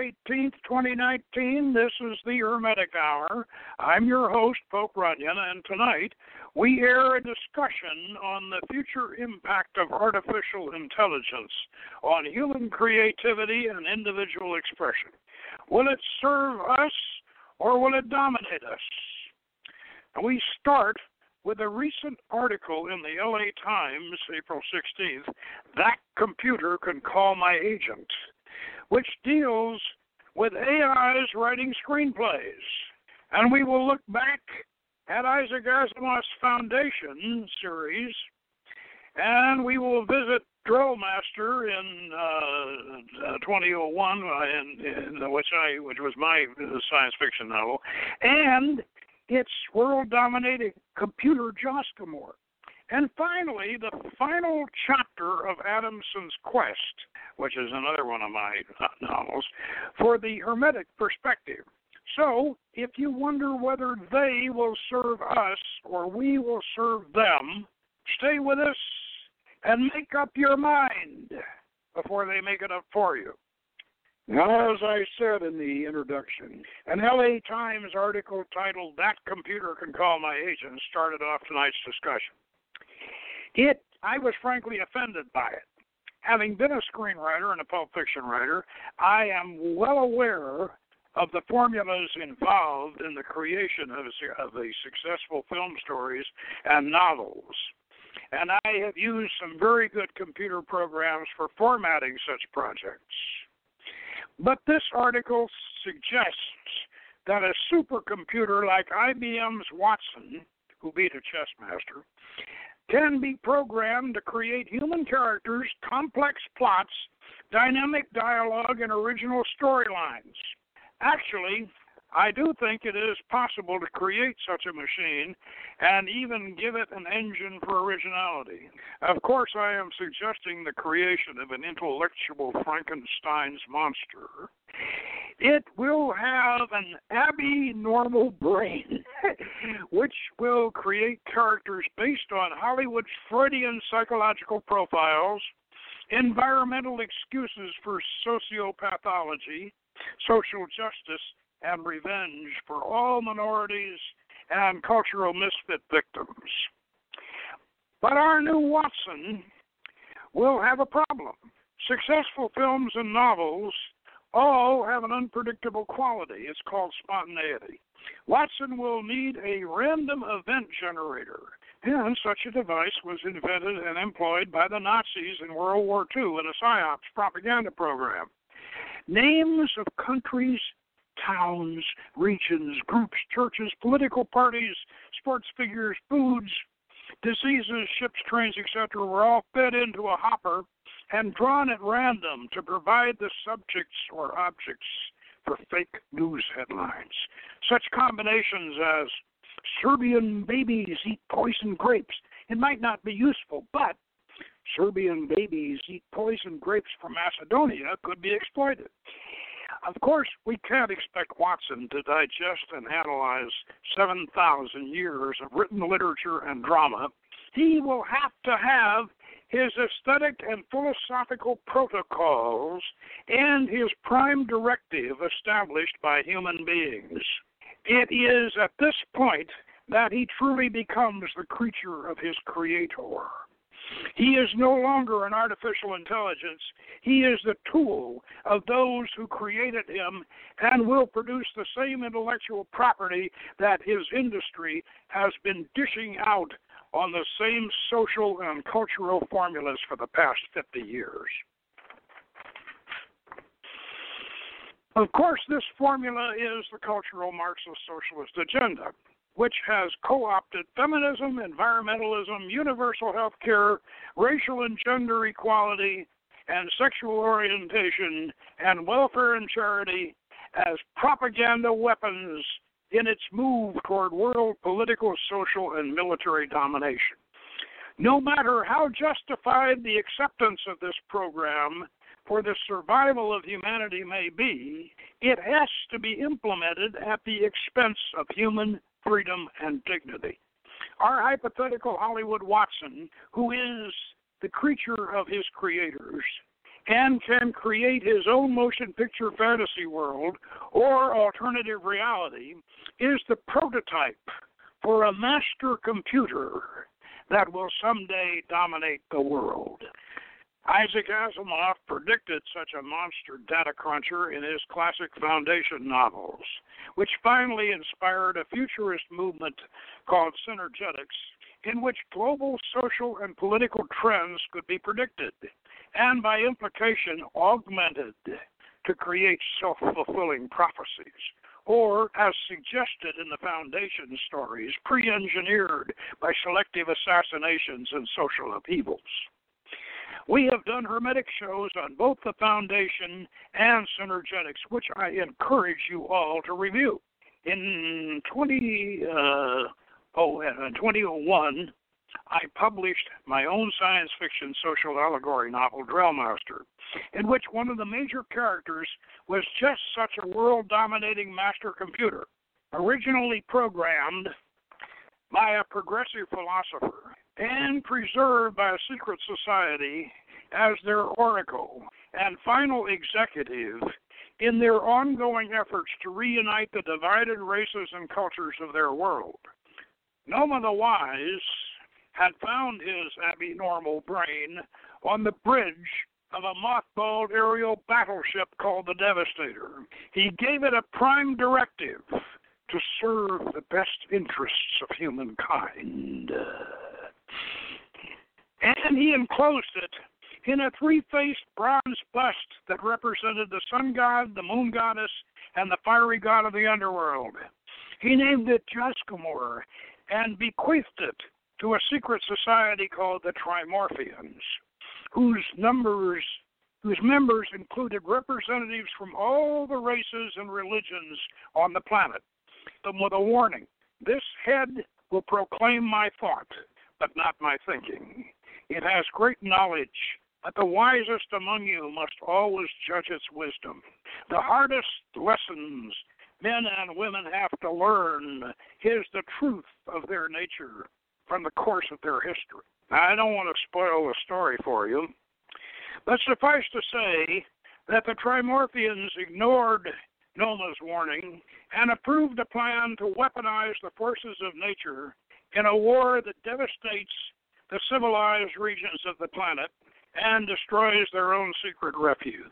Thursday, April 18th, 2019. This is the Hermetic Hour. I'm your host, Poke Runyon, and tonight we air a discussion on the future impact of artificial intelligence on human creativity and individual expression. Will it serve us or will it dominate us? And we start with a recent article in the LA Times, April 16th, That Computer Can Call My Agent, which deals with AIs writing screenplays. And we will look back at Isaac Asimov's Foundation series, and we will visit Drellmaster in uh, 2001, uh, in, in, which I which was my science fiction novel, and its world dominating computer Jaskamoor. And finally, the final chapter of Adamson's Quest, which is another one of my uh, novels, for the Hermetic perspective. So, if you wonder whether they will serve us or we will serve them, stay with us and make up your mind before they make it up for you. Now, as I said in the introduction, an LA Times article titled That Computer Can Call My Agent started off tonight's discussion. It, I was frankly offended by it. Having been a screenwriter and a pulp fiction writer, I am well aware of the formulas involved in the creation of, of successful film stories and novels. And I have used some very good computer programs for formatting such projects. But this article suggests that a supercomputer like IBM's Watson, who beat a chess master, can be programmed to create human characters, complex plots, dynamic dialogue, and original storylines. Actually, I do think it is possible to create such a machine and even give it an engine for originality. Of course, I am suggesting the creation of an intellectual Frankenstein's monster. It will have an abnormal brain, which will create characters based on Hollywood's Freudian psychological profiles, environmental excuses for sociopathology, social justice, and revenge for all minorities and cultural misfit victims. But our new Watson will have a problem. Successful films and novels all have an unpredictable quality. It's called spontaneity. Watson will need a random event generator. And such a device was invented and employed by the Nazis in World War II in a PSYOPs propaganda program. Names of countries towns, regions, groups, churches, political parties, sports figures, foods, diseases, ships, trains, etc., were all fed into a hopper and drawn at random to provide the subjects or objects for fake news headlines. Such combinations as Serbian babies eat poison grapes. It might not be useful, but Serbian babies eat poison grapes from Macedonia could be exploited. Of course, we can't expect Watson to digest and analyze 7,000 years of written literature and drama. He will have to have his aesthetic and philosophical protocols and his prime directive established by human beings. It is at this point that he truly becomes the creature of his creator. He is no longer an artificial intelligence. He is the tool of those who created him and will produce the same intellectual property that his industry has been dishing out on the same social and cultural formulas for the past 50 years. Of course, this formula is the cultural Marxist socialist agenda which has co opted feminism, environmentalism, universal health care, racial and gender equality, and sexual orientation, and welfare and charity as propaganda weapons in its move toward world political, social, and military domination. No matter how justified the acceptance of this program for the survival of humanity may be, it has to be implemented at the expense of human freedom, and dignity. Our hypothetical Hollywood Watson, who is the creature of his creators, and can create his own motion picture fantasy world or alternative reality is the prototype for a master computer that will someday dominate the world. Isaac Asimov predicted such a monster data cruncher in his classic Foundation novels, which finally inspired a futurist movement called Synergetics, in which global social and political trends could be predicted and, by implication, augmented to create self fulfilling prophecies or, as suggested in the Foundation stories, pre engineered by selective assassinations and social upheavals. We have done Hermetic shows on both the Foundation and Synergetics, which I encourage you all to review. In 20, uh, oh, uh, 2001, I published my own science fiction social allegory novel, Drellmaster, in which one of the major characters was just such a world dominating master computer, originally programmed by a progressive philosopher and preserved by a secret society as their oracle and final executive in their ongoing efforts to reunite the divided races and cultures of their world. Noma the Wise had found his abnormal brain on the bridge of a mothballed aerial battleship called the Devastator. He gave it a prime directive to serve the best interests of humankind. And he enclosed it in a three faced bronze bust that represented the sun god, the moon goddess, and the fiery god of the underworld. He named it Jaskamoor and bequeathed it to a secret society called the Trimorphians, whose numbers whose members included representatives from all the races and religions on the planet. Them with a warning. This head will proclaim my thought, but not my thinking. It has great knowledge, but the wisest among you must always judge its wisdom. The hardest lessons men and women have to learn is the truth of their nature from the course of their history. Now, I don't want to spoil the story for you, but suffice to say that the Trimorphians ignored Noma's warning and approved a plan to weaponize the forces of nature in a war that devastates the civilized regions of the planet and destroys their own secret refuge.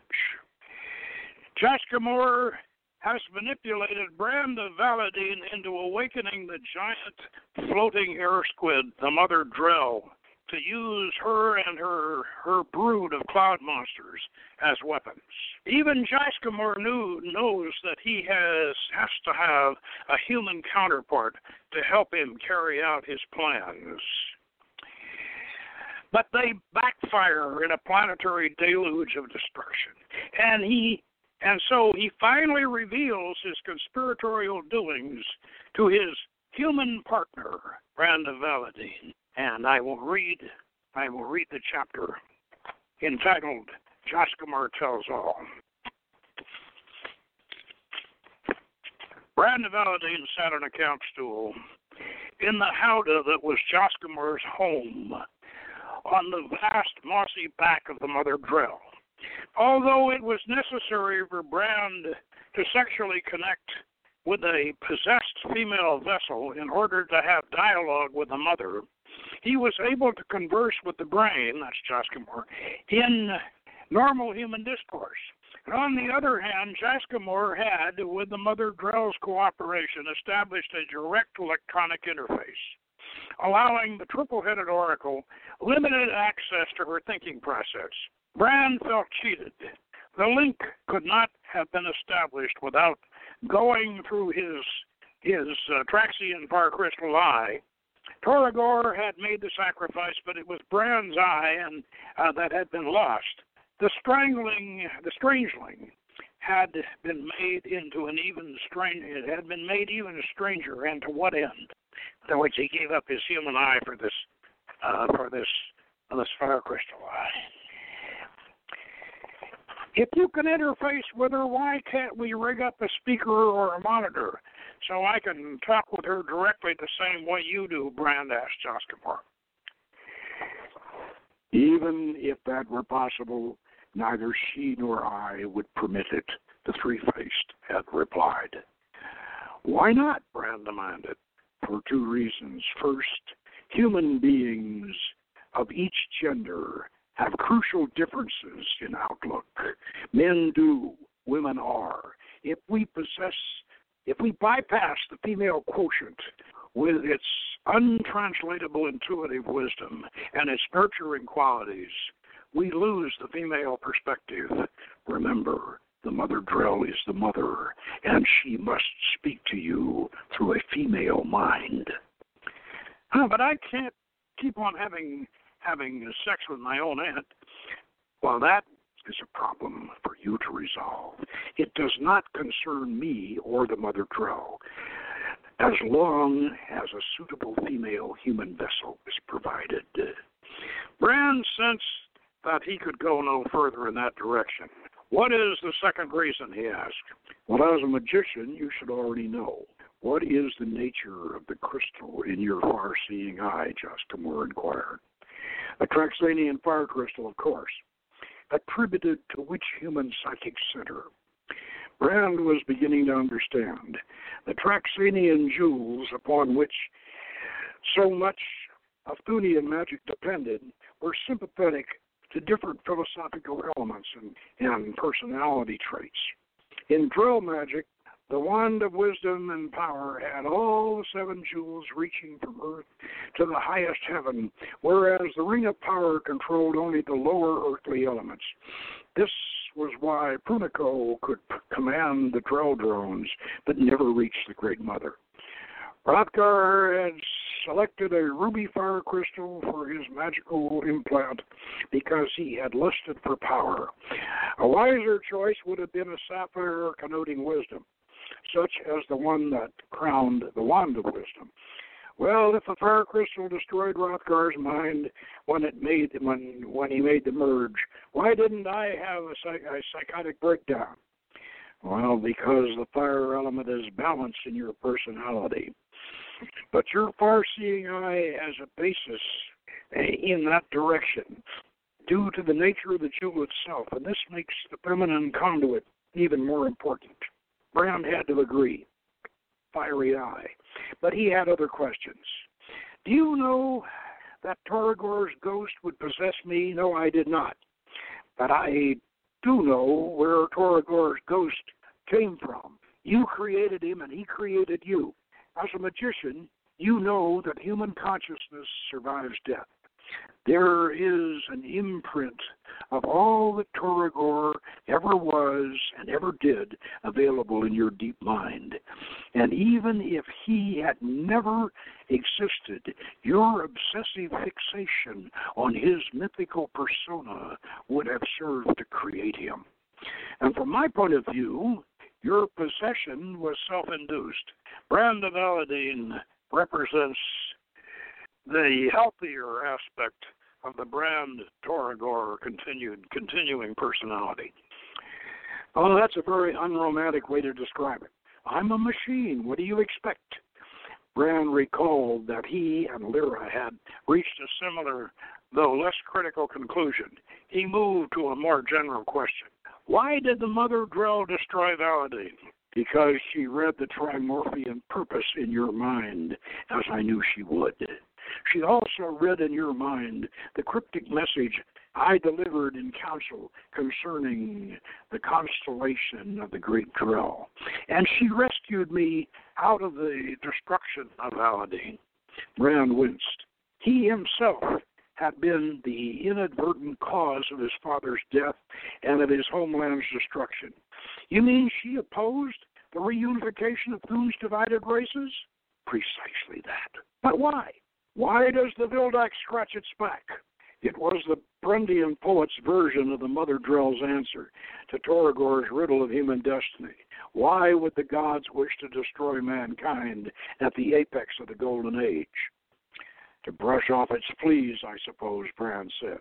Jaskamoor has manipulated Branda Valadine into awakening the giant floating air squid, the mother Drell, to use her and her her brood of cloud monsters as weapons. Even Jaskamoor knew knows that he has has to have a human counterpart to help him carry out his plans. But they backfire in a planetary deluge of destruction. And he and so he finally reveals his conspiratorial doings to his human partner, Branda Valadine. And I will read I will read the chapter entitled Jaskamoor Tells All. Branda Valadine sat on a camp stool in the howdah that was Jaskamoor's home on the vast mossy back of the mother Drell. Although it was necessary for Brand to sexually connect with a possessed female vessel in order to have dialogue with the mother, he was able to converse with the brain, that's Jaskamoor, in normal human discourse. And on the other hand, Jaskamoor had, with the mother Drell's cooperation, established a direct electronic interface, allowing the triple headed oracle limited access to her thinking process. Brand felt cheated. The link could not have been established without going through his his uh, Traxian far crystal eye. Toragor had made the sacrifice, but it was Brand's eye and uh, that had been lost. The strangling, the strangeling, had been made into an even strange. It had been made even stranger, and to what end? To which he gave up his human eye for this, uh, for this, uh, this fire crystal eye. If you can interface with her, why can't we rig up a speaker or a monitor so I can talk with her directly the same way you do? Brand asked Jaskamoor. Even if that were possible, Neither she nor I would permit it, the three faced had replied. Why not? Brand demanded. For two reasons. First, human beings of each gender have crucial differences in outlook. Men do, women are. If we possess, if we bypass the female quotient with its untranslatable intuitive wisdom and its nurturing qualities, we lose the female perspective. Remember, the mother drell is the mother, and she must speak to you through a female mind. Huh, but I can't keep on having having sex with my own aunt. Well, that is a problem for you to resolve. It does not concern me or the mother drell, as long as a suitable female human vessel is provided. Brand sensed that he could go no further in that direction. What is the second reason, he asked. Well, as a magician, you should already know. What is the nature of the crystal in your far seeing eye? Justin inquired. A Traxanian fire crystal, of course, attributed to which human psychic center? Brand was beginning to understand. The Traxanian jewels upon which so much of Thunian magic depended were sympathetic to different philosophical elements and, and personality traits. In Drell magic, the wand of wisdom and power had all the seven jewels reaching from earth to the highest heaven, whereas the ring of power controlled only the lower earthly elements. This was why Punico could command the Drell drones, but never reached the Great Mother. Toragor had selected a ruby fire crystal for his magical implant because he had lusted for power. A wiser choice would have been a sapphire connoting wisdom, such as the one that crowned the wand of wisdom. Well, if the fire crystal destroyed Toragor's mind when it made when when he made the merge, why didn't I have a, psych, a psychotic breakdown? Well, because the fire element is balanced in your personality. But your far seeing eye has a basis eh, in that direction due to the nature of the jewel itself, and this makes the feminine conduit even more important. Brown had to agree. Fiery eye. But he had other questions. Do you know that Toragor's ghost would possess me? No, I did not. But I do know where Toragor's ghost came from. You created him and he created you. As a magician, you know that human consciousness survives death. There is an imprint of all that Toragor ever was and ever did available in your deep mind. And even if he had never existed, your obsessive fixation on his mythical persona would have served to create him. And from my point of view, your possession was self induced. Brand of Aladeen represents the healthier aspect of the brand Toragor continued continuing personality. Oh, that's a very unromantic way to describe it. I'm a machine. What do you expect? Brand recalled that he and Lyra had reached a similar, though less critical, conclusion. He moved to a more general question. Why did the mother Drell destroy Valadine? Because she read the Trimorphian purpose in your mind, as I knew she would. She also read in your mind the cryptic message I delivered in council concerning the constellation of the Great Drell. And she rescued me out of the destruction of Valadine. Brand winced. He himself had been the inadvertent cause of his father's death and of his homeland's destruction. You mean she opposed the reunification of Thune's divided races? Precisely that. But why? Why does the Vildax scratch its back? It was the Brundian poet's version of the Mother Drell's answer to Toragor's riddle of human destiny. Why would the gods wish to destroy mankind at the apex of the Golden Age? To brush off its fleas, I suppose, Brand said.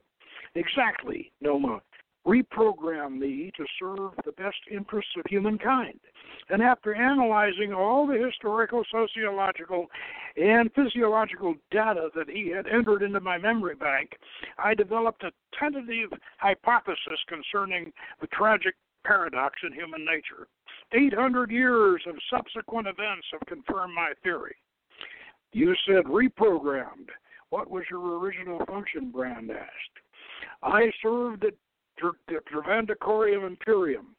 Exactly, Noma reprogram me to serve the best interests of humankind. And after analyzing all the historical, sociological, and physiological data that he had entered into my memory bank, I developed a tentative hypothesis concerning the tragic paradox in human nature. 800 years of subsequent events have confirmed my theory. You said reprogrammed. What was your original function, Brand asked. I served at the Travandacorium Imperium,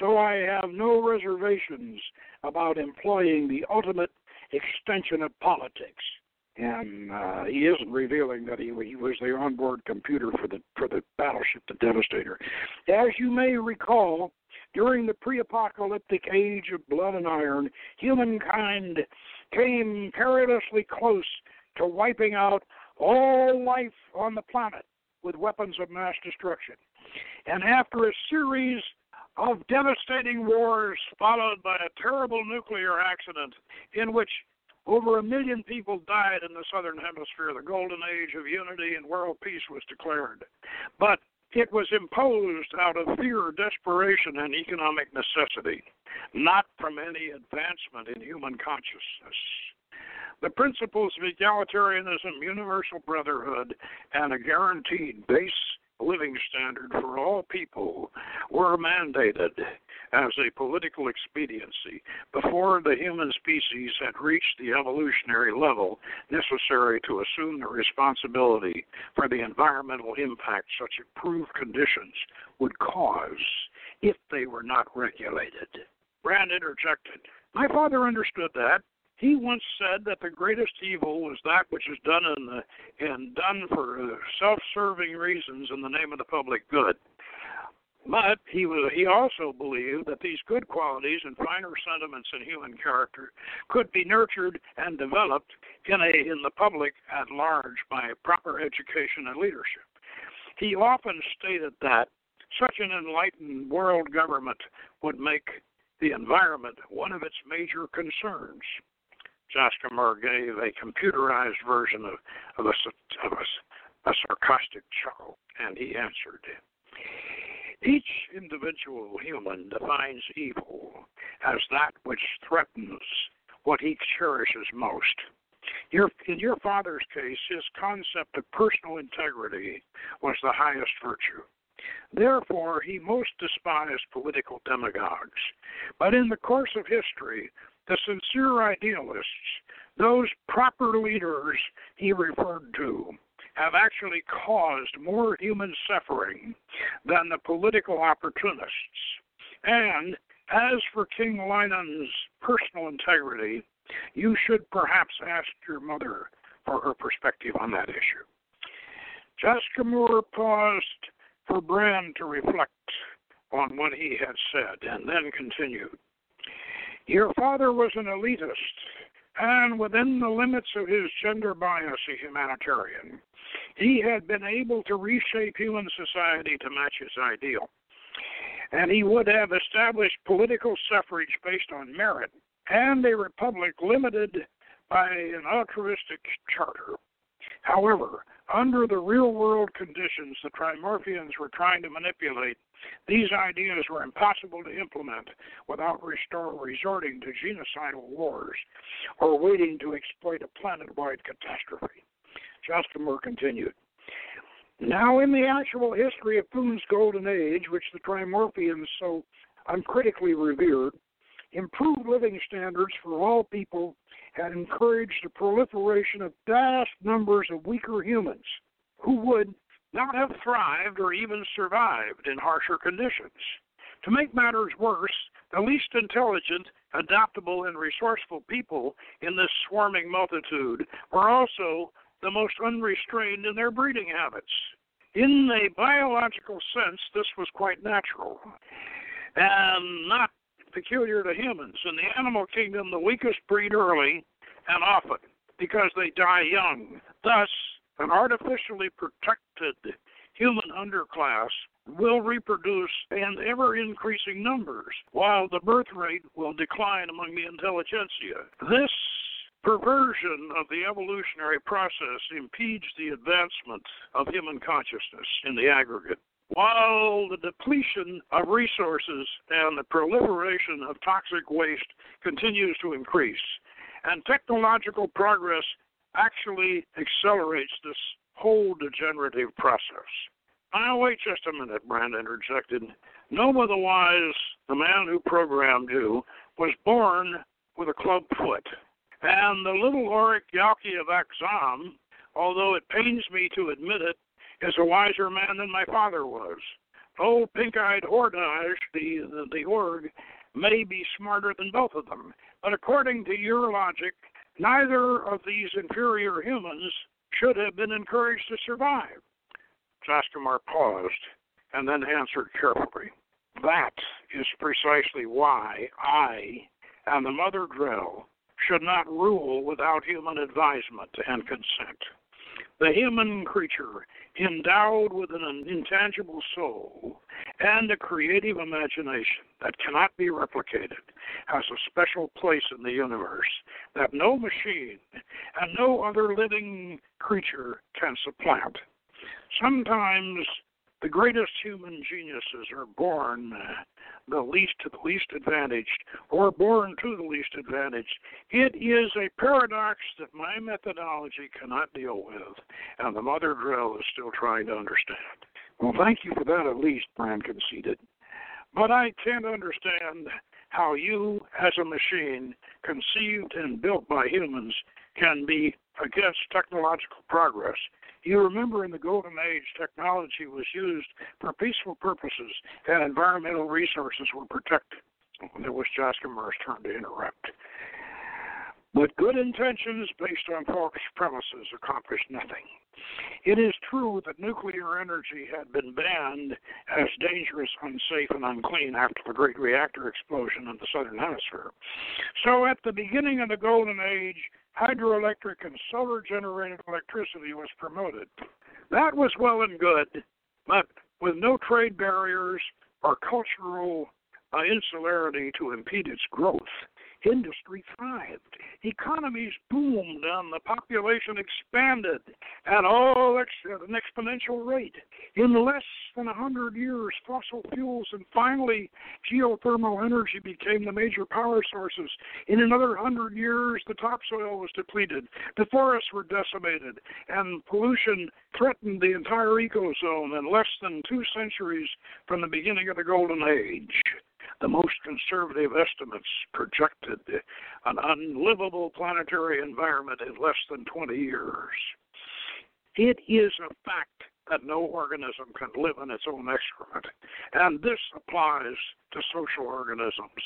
so I have no reservations about employing the ultimate extension of politics. And uh, he isn't revealing that he, he was the onboard computer for the for the battleship, the Devastator. As you may recall, during the pre-apocalyptic age of blood and iron, humankind came perilously close to wiping out all life on the planet with weapons of mass destruction. And after a series of devastating wars, followed by a terrible nuclear accident in which over a million people died in the southern hemisphere, the golden age of unity and world peace was declared. But it was imposed out of fear, desperation, and economic necessity, not from any advancement in human consciousness. The principles of egalitarianism, universal brotherhood, and a guaranteed base living standard for all people were mandated as a political expediency before the human species had reached the evolutionary level necessary to assume the responsibility for the environmental impact such improved conditions would cause if they were not regulated. Brand interjected. My father understood that he once said that the greatest evil was that which is done in the and done for uh, self-serving reasons in the name of the public good. But he was, he also believed that these good qualities and finer sentiments in human character could be nurtured and developed in a in the public at large by proper education and leadership. He often stated that such an enlightened world government would make the environment one of its major concerns. Jaskamoor gave a computerized version of, of, a, of a, a sarcastic chuckle, and he answered. Each individual human defines evil as that which threatens what he cherishes most. Your, in your father's case, his concept of personal integrity was the highest virtue. Therefore, he most despised political demagogues. But in the course of history, the sincere idealists, those proper leaders he referred to, have actually caused more human suffering than the political opportunists. And as for King Linen's personal integrity, you should perhaps ask your mother for her perspective on that issue. Jaskamoor paused for Brand to reflect on what he had said and then continued. Your father was an elitist, and within the limits of his gender bias, a humanitarian. He had been able to reshape human society to match his ideal. And he would have established political suffrage based on merit and a republic limited by an altruistic charter. However, under the real world conditions the Trimorphians were trying to manipulate, these ideas were impossible to implement without restore, resorting to genocidal wars or waiting to exploit a planet wide catastrophe. Jaskamoor continued. Now, in the actual history of Thune's Golden Age, which the Trimorphians so uncritically revered, improved living standards for all people had encouraged the proliferation of vast numbers of weaker humans who would not have thrived or even survived in harsher conditions. To make matters worse, the least intelligent, adaptable, and resourceful people in this swarming multitude were also the most unrestrained in their breeding habits. In a biological sense, this was quite natural and not peculiar to humans. In the animal kingdom, the weakest breed early and often because they die young. Thus, an artificially protected human underclass will reproduce in ever increasing numbers, while the birth rate will decline among the intelligentsia. This perversion of the evolutionary process impedes the advancement of human consciousness in the aggregate. while the depletion of resources and the proliferation of toxic waste continues to increase, and technological progress actually accelerates this whole degenerative process. Now, wait just a minute, Brand interjected. Noma the Wise, the man who programmed you, was born with a club foot. And the little Auric Yaki of Axam, although it pains me to admit it, is a wiser man than my father was. Old pink-eyed Hordage, the, the, the org, may be smarter than both of them. But according to your logic, neither of these inferior humans should have been encouraged to survive. Jaskamoor paused and then answered carefully. That is precisely why I and the Mother Drell should not rule without human advisement and consent. The human creature, endowed with an intangible soul and a creative imagination that cannot be replicated, has a special place in the universe that no machine and no other living creature can supplant. Sometimes the greatest human geniuses are born uh, the least to the least advantaged or born to the least advantaged. It is a paradox that my methodology cannot deal with, and the mother drell is still trying to understand. Well, thank you for that at least, Brand conceded. But I can't understand how you, as a machine conceived and built by humans, can be against technological progress you remember in the Golden Age, technology was used for peaceful purposes and environmental resources were protected. It was Jaskamoor's turn to interrupt. But good intentions based on false premises accomplished nothing. It is true that nuclear energy had been banned as dangerous, unsafe, and unclean after the great reactor explosion in the southern hemisphere. So at the beginning of the Golden Age, hydroelectric and solar generated electricity was promoted. That was well and good, but with no trade barriers or cultural uh, insularity to impede its growth industry thrived. Economies boomed and the population expanded at all ex- at an exponential rate. In less than a hundred years, fossil fuels and finally geothermal energy became the major power sources. In another hundred years, the topsoil was depleted, the forests were decimated, and pollution threatened the entire ecozone in less than two centuries from the beginning of the Golden Age. The most conservative estimates projected an unlivable planetary environment in less than 20 years. It is a fact that no organism can live in its own excrement, and this applies to social organisms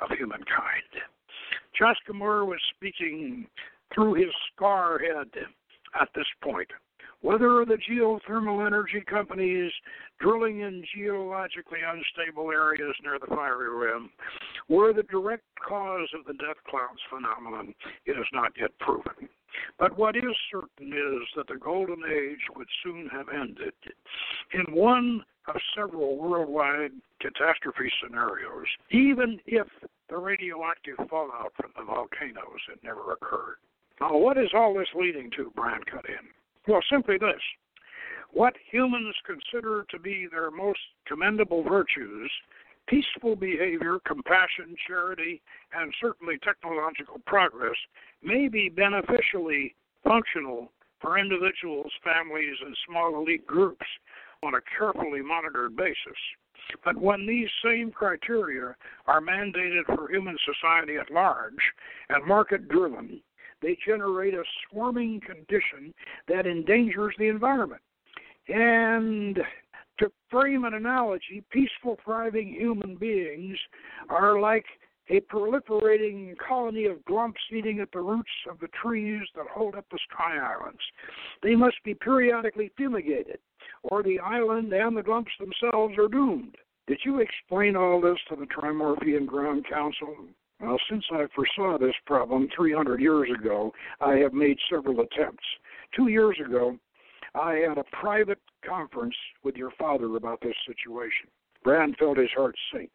of humankind. Jaskamoor was speaking through his scar head at this point. Whether the geothermal energy companies drilling in geologically unstable areas near the fiery rim were the direct cause of the death clouds phenomenon, it is not yet proven. But what is certain is that the golden age would soon have ended. In one of several worldwide catastrophe scenarios, even if the radioactive fallout from the volcanoes had never occurred. Now, what is all this leading to? Brand cut in. Well, simply this what humans consider to be their most commendable virtues peaceful behavior, compassion, charity, and certainly technological progress may be beneficially functional for individuals, families, and small elite groups on a carefully monitored basis. But when these same criteria are mandated for human society at large and market driven, they generate a swarming condition that endangers the environment. And to frame an analogy, peaceful, thriving human beings are like a proliferating colony of glumps eating at the roots of the trees that hold up the sky islands. They must be periodically fumigated, or the island and the glumps themselves are doomed. Did you explain all this to the Trimorphian Ground Council? Well, since I foresaw this problem 300 years ago, I have made several attempts. Two years ago, I had a private conference with your father about this situation. Brand felt his heart sink.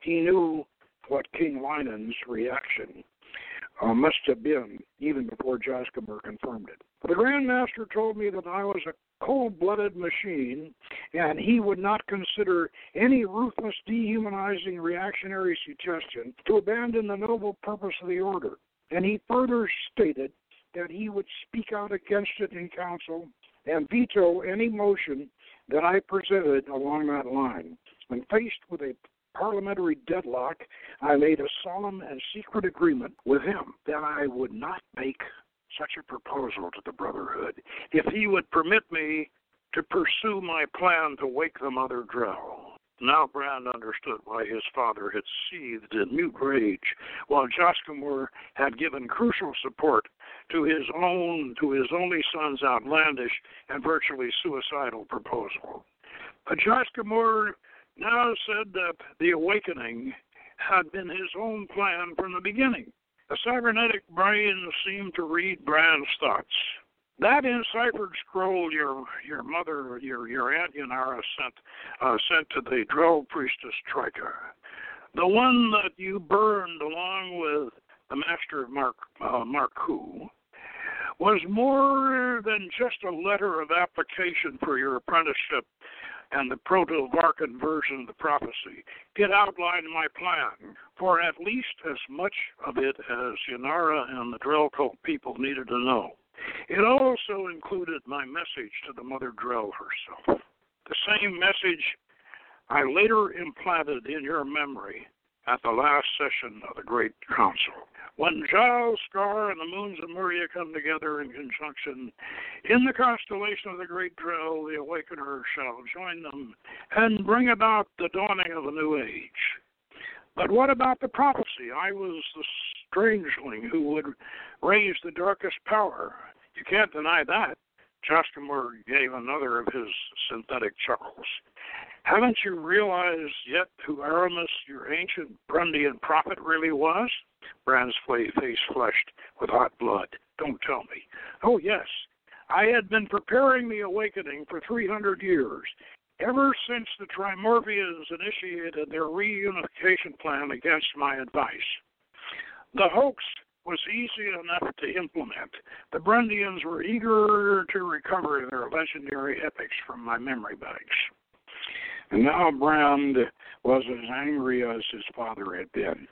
He knew what King Winans' reaction uh, must have been even before Jaskamoor confirmed it. The Grand Master told me that I was a cold blooded machine and he would not consider any ruthless, dehumanizing reactionary suggestion to abandon the noble purpose of the order. And he further stated that he would speak out against it in council and veto any motion that I presented along that line. When faced with a parliamentary deadlock, I made a solemn and secret agreement with him that I would not make such a proposal to the Brotherhood if he would permit me to pursue my plan to wake the Mother Drell. Now Brand understood why his father had seethed in mute rage, while Jaskamoor had given crucial support to his own to his only son's outlandish and virtually suicidal proposal. But Jaskamoor now said that the awakening had been his own plan from the beginning. The cybernetic brain seemed to read Brand's thoughts. That enciphered scroll your your mother, your your aunt Yanara sent uh, sent to the Drell priestess Trika, the one that you burned along with the master Mark uh, was more than just a letter of application for your apprenticeship and the Proto-Varkan version of the prophecy. It outlined my plan for at least as much of it as Yanara and the cult people needed to know. It also included my message to the Mother Drell herself. The same message I later implanted in your memory at the last session of the Great Council. When Giles, Scar, and the moons of Muria come together in conjunction in the constellation of the Great Drell, the Awakener shall join them and bring about the dawning of a new age. But what about the prophecy? I was the strangeling who would raise the darkest power. You can't deny that. Jaskamoor gave another of his synthetic chuckles. Haven't you realized yet who Aramis, your ancient Brundian prophet, really was? Brand's face flushed with hot blood. Don't tell me. Oh, yes. I had been preparing the awakening for 300 years, ever since the Trimorphians initiated their reunification plan against my advice. The hoax was easy enough to implement. The Brundians were eager to recover their legendary epics from my memory banks. And now Brand was as angry as his father had been.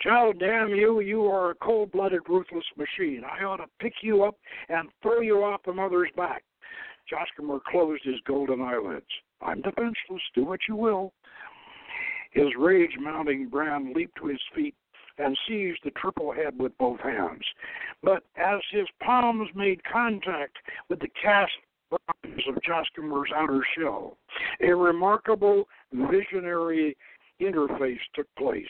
Child, damn you, you are a cold blooded, ruthless machine. I ought to pick you up and throw you off the mother's back. Jaskamoor closed his golden eyelids. I'm defenseless. Do what you will. His rage mounting, Brand leaped to his feet and seized the triple head with both hands. But as his palms made contact with the cast bronze of Jaskamoor's outer shell. A remarkable visionary interface took place.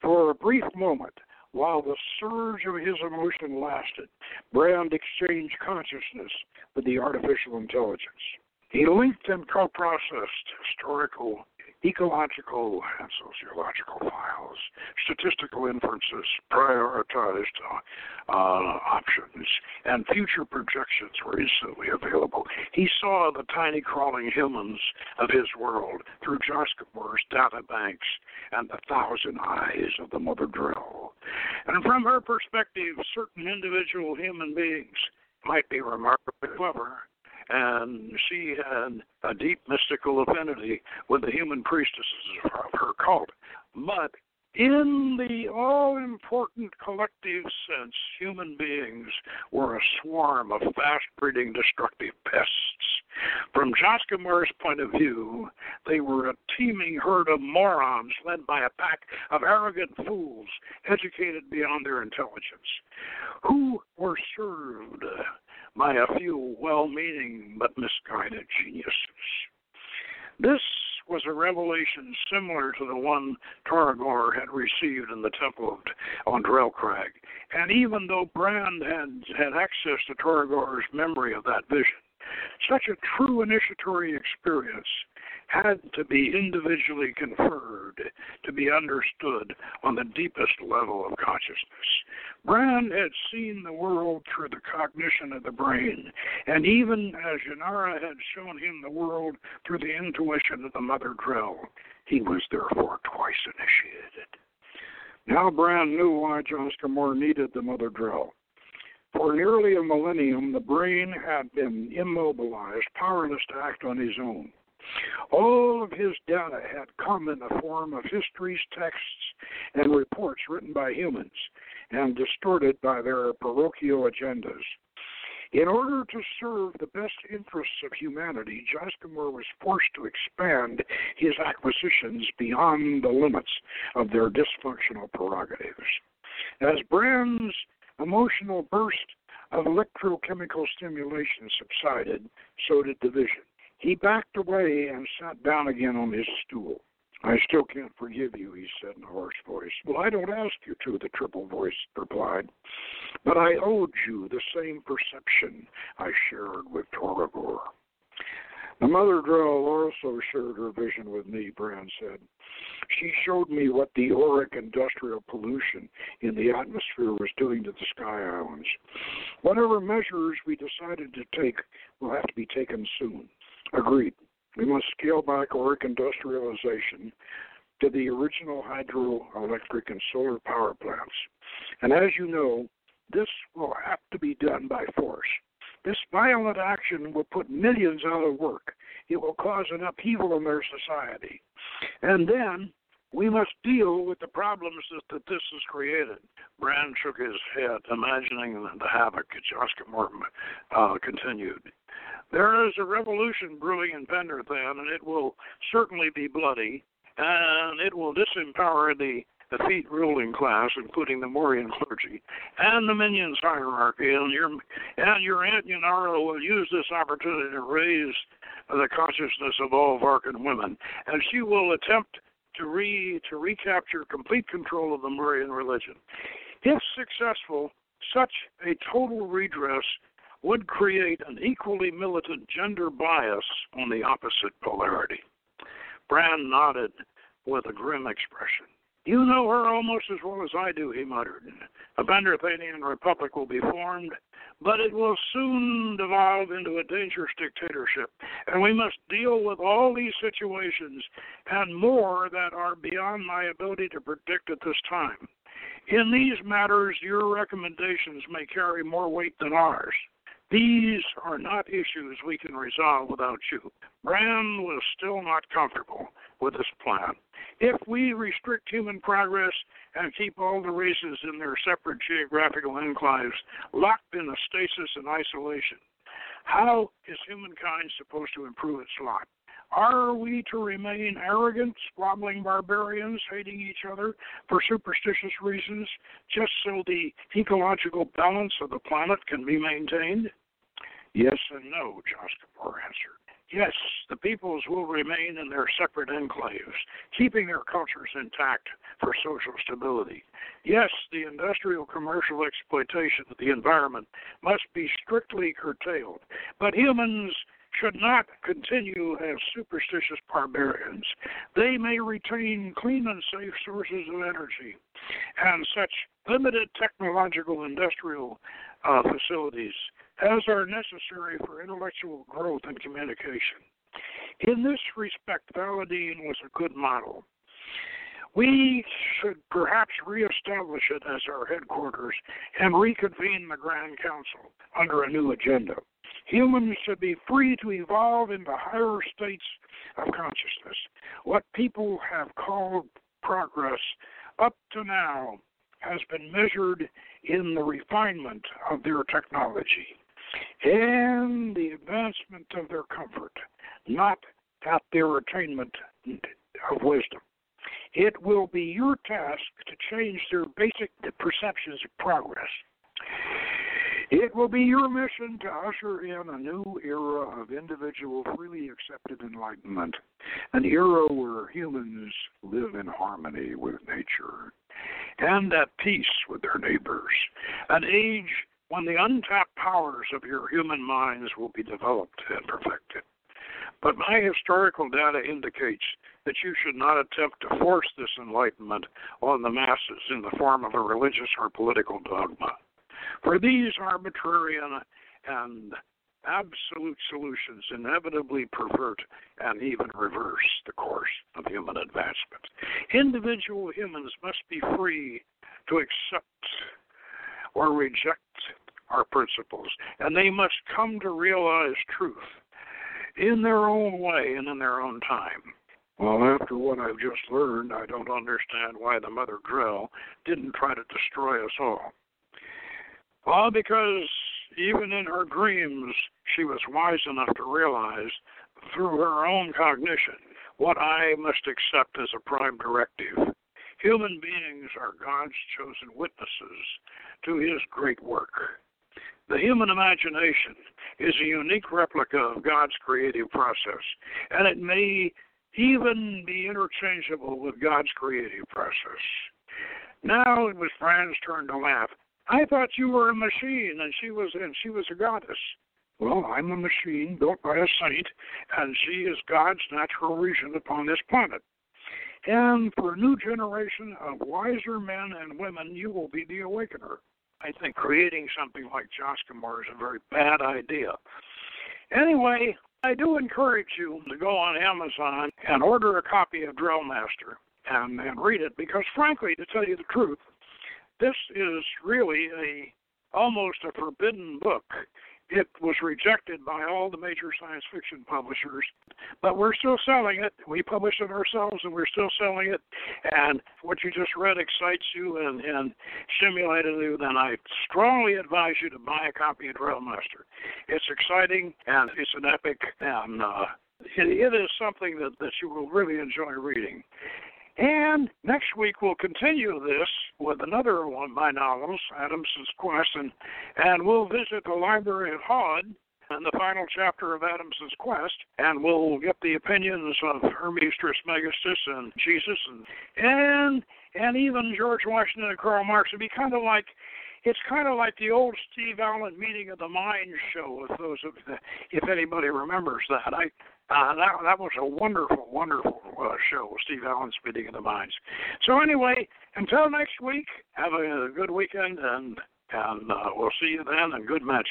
For a brief moment, while the surge of his emotion lasted, Brand exchanged consciousness with the artificial intelligence. He linked and co processed historical ecological and sociological files, statistical inferences, prioritized uh, uh, options, and future projections were instantly available. He saw the tiny crawling humans of his world through Jaskamoor's data banks and the thousand eyes of the Mother Drell. And from her perspective, certain individual human beings might be remarkably clever and she had a deep mystical affinity with the human priestesses of her cult. But in the all important collective sense, human beings were a swarm of fast breeding destructive pests. From Jaskamoor's point of view, they were a teeming herd of morons led by a pack of arrogant fools educated beyond their intelligence, who were served by a few well meaning but misguided geniuses. This was a revelation similar to the one Toragor had received in the temple of, on Drell Crag. And even though Brand had had access to Toragor's memory of that vision, such a true initiatory experience had to be individually conferred to be understood on the deepest level of consciousness. Brand had seen the world through the cognition of the brain, and even as Yanara had shown him the world through the intuition of the mother drell, he was therefore twice initiated. Now Brand knew why John Moore needed the mother drell. For nearly a millennium, the brain had been immobilized, powerless to act on his own. All of his data had come in the form of histories, texts, and reports written by humans and distorted by their parochial agendas. In order to serve the best interests of humanity, Jaskamoor was forced to expand his acquisitions beyond the limits of their dysfunctional prerogatives. As Brand's emotional burst of electrochemical stimulation subsided, so did the vision. He backed away and sat down again on his stool. I still can't forgive you, he said in a hoarse voice. Well, I don't ask you to, the triple voice replied. But I owed you the same perception I shared with Toragor. The mother drell also shared her vision with me, Brand said. She showed me what the auric industrial pollution in the atmosphere was doing to the sky islands. Whatever measures we decided to take will have to be taken soon. Agreed. We must scale back auric industrialization to the original hydroelectric and solar power plants. And as you know, this will have to be done by force. This violent action will put millions out of work. It will cause an upheaval in their society. And then we must deal with the problems that, that this has created. Brand shook his head, imagining the havoc. Oscar Morton uh, continued. There is a revolution brewing in Penderthan, and it will certainly be bloody, and it will disempower the effete ruling class, including the Morian clergy, and the minions hierarchy, and your and your aunt Yanara will use this opportunity to raise the consciousness of all Varkan women, and she will attempt to re to recapture complete control of the Morian religion. If successful, such a total redress would create an equally militant gender bias on the opposite polarity. Brand nodded with a grim expression. You know her almost as well as I do, he muttered. A Benderthanian republic will be formed, but it will soon devolve into a dangerous dictatorship. And we must deal with all these situations and more that are beyond my ability to predict at this time. In these matters, your recommendations may carry more weight than ours. These are not issues we can resolve without you. Brand was still not comfortable with this plan. If we restrict human progress and keep all the races in their separate geographical enclaves locked in a stasis and isolation, how is humankind supposed to improve its lot? Are we to remain arrogant, squabbling barbarians, hating each other for superstitious reasons, just so the ecological balance of the planet can be maintained? Yes and no, Jaskamoor answered. Yes, the peoples will remain in their separate enclaves, keeping their cultures intact for social stability. Yes, the industrial commercial exploitation of the environment must be strictly curtailed, but humans should not continue as superstitious barbarians. They may retain clean and safe sources of energy, and such limited technological industrial uh, facilities as are necessary for intellectual growth and communication. In this respect, Valadine was a good model. We should perhaps reestablish it as our headquarters and reconvene the Grand Council under a new agenda. Humans should be free to evolve into higher states of consciousness. What people have called progress up to now has been measured in the refinement of their technology and the advancement of their comfort, not at their attainment of wisdom. It will be your task to change their basic perceptions of progress. It will be your mission to usher in a new era of individual, freely accepted enlightenment, an era where humans live in harmony with nature and at peace with their neighbors, an age when the untapped powers of your human minds will be developed and perfected. But my historical data indicates that you should not attempt to force this enlightenment on the masses in the form of a religious or political dogma. For these arbitrary and, and absolute solutions inevitably pervert and even reverse the course of human advancement. Individual humans must be free to accept or reject our principles, and they must come to realize truth in their own way and in their own time. Well, after what I've just learned, I don't understand why the Mother Drell didn't try to destroy us all. Well, because even in her dreams, she was wise enough to realize through her own cognition what I must accept as a prime directive. Human beings are God's chosen witnesses to his great work. The human imagination is a unique replica of God's creative process, and it may even be interchangeable with God's creative process. Now it was Brand's turn to laugh. I thought you were a machine and she was and she was a goddess. Well, I'm a machine built by a saint, and she is God's natural regent upon this planet. And for a new generation of wiser men and women, you will be the awakener. I think creating something like Jaskamoor is a very bad idea. Anyway, I do encourage you to go on Amazon and order a copy of Drellmaster and, and read it because, frankly, to tell you the truth, this is really a almost a forbidden book. It was rejected by all the major science fiction publishers, but we're still selling it. We publish it ourselves, and we're still selling it. And what you just read excites you and, and stimulated you, then I strongly advise you to buy a copy of Master. It's exciting and it's an epic, and uh, it, it is something that, that you will really enjoy reading. And next week we'll continue this with another one of my novels, Adamson's Quest, and, and we'll visit the library at Hod and the final chapter of Adamson's Quest, and we'll get the opinions of Hermes Trismegistus and Jesus and and and even George Washington and Karl Marx. It'd be kind of like it's kind of like the old Steve Allen meeting of the mind show. If those of if anybody remembers that, I uh, that that was a wonderful, wonderful uh, show. Steve Allen's meeting of the minds. So anyway, until next week, have a, a good weekend, and and uh, we'll see you then. And good match.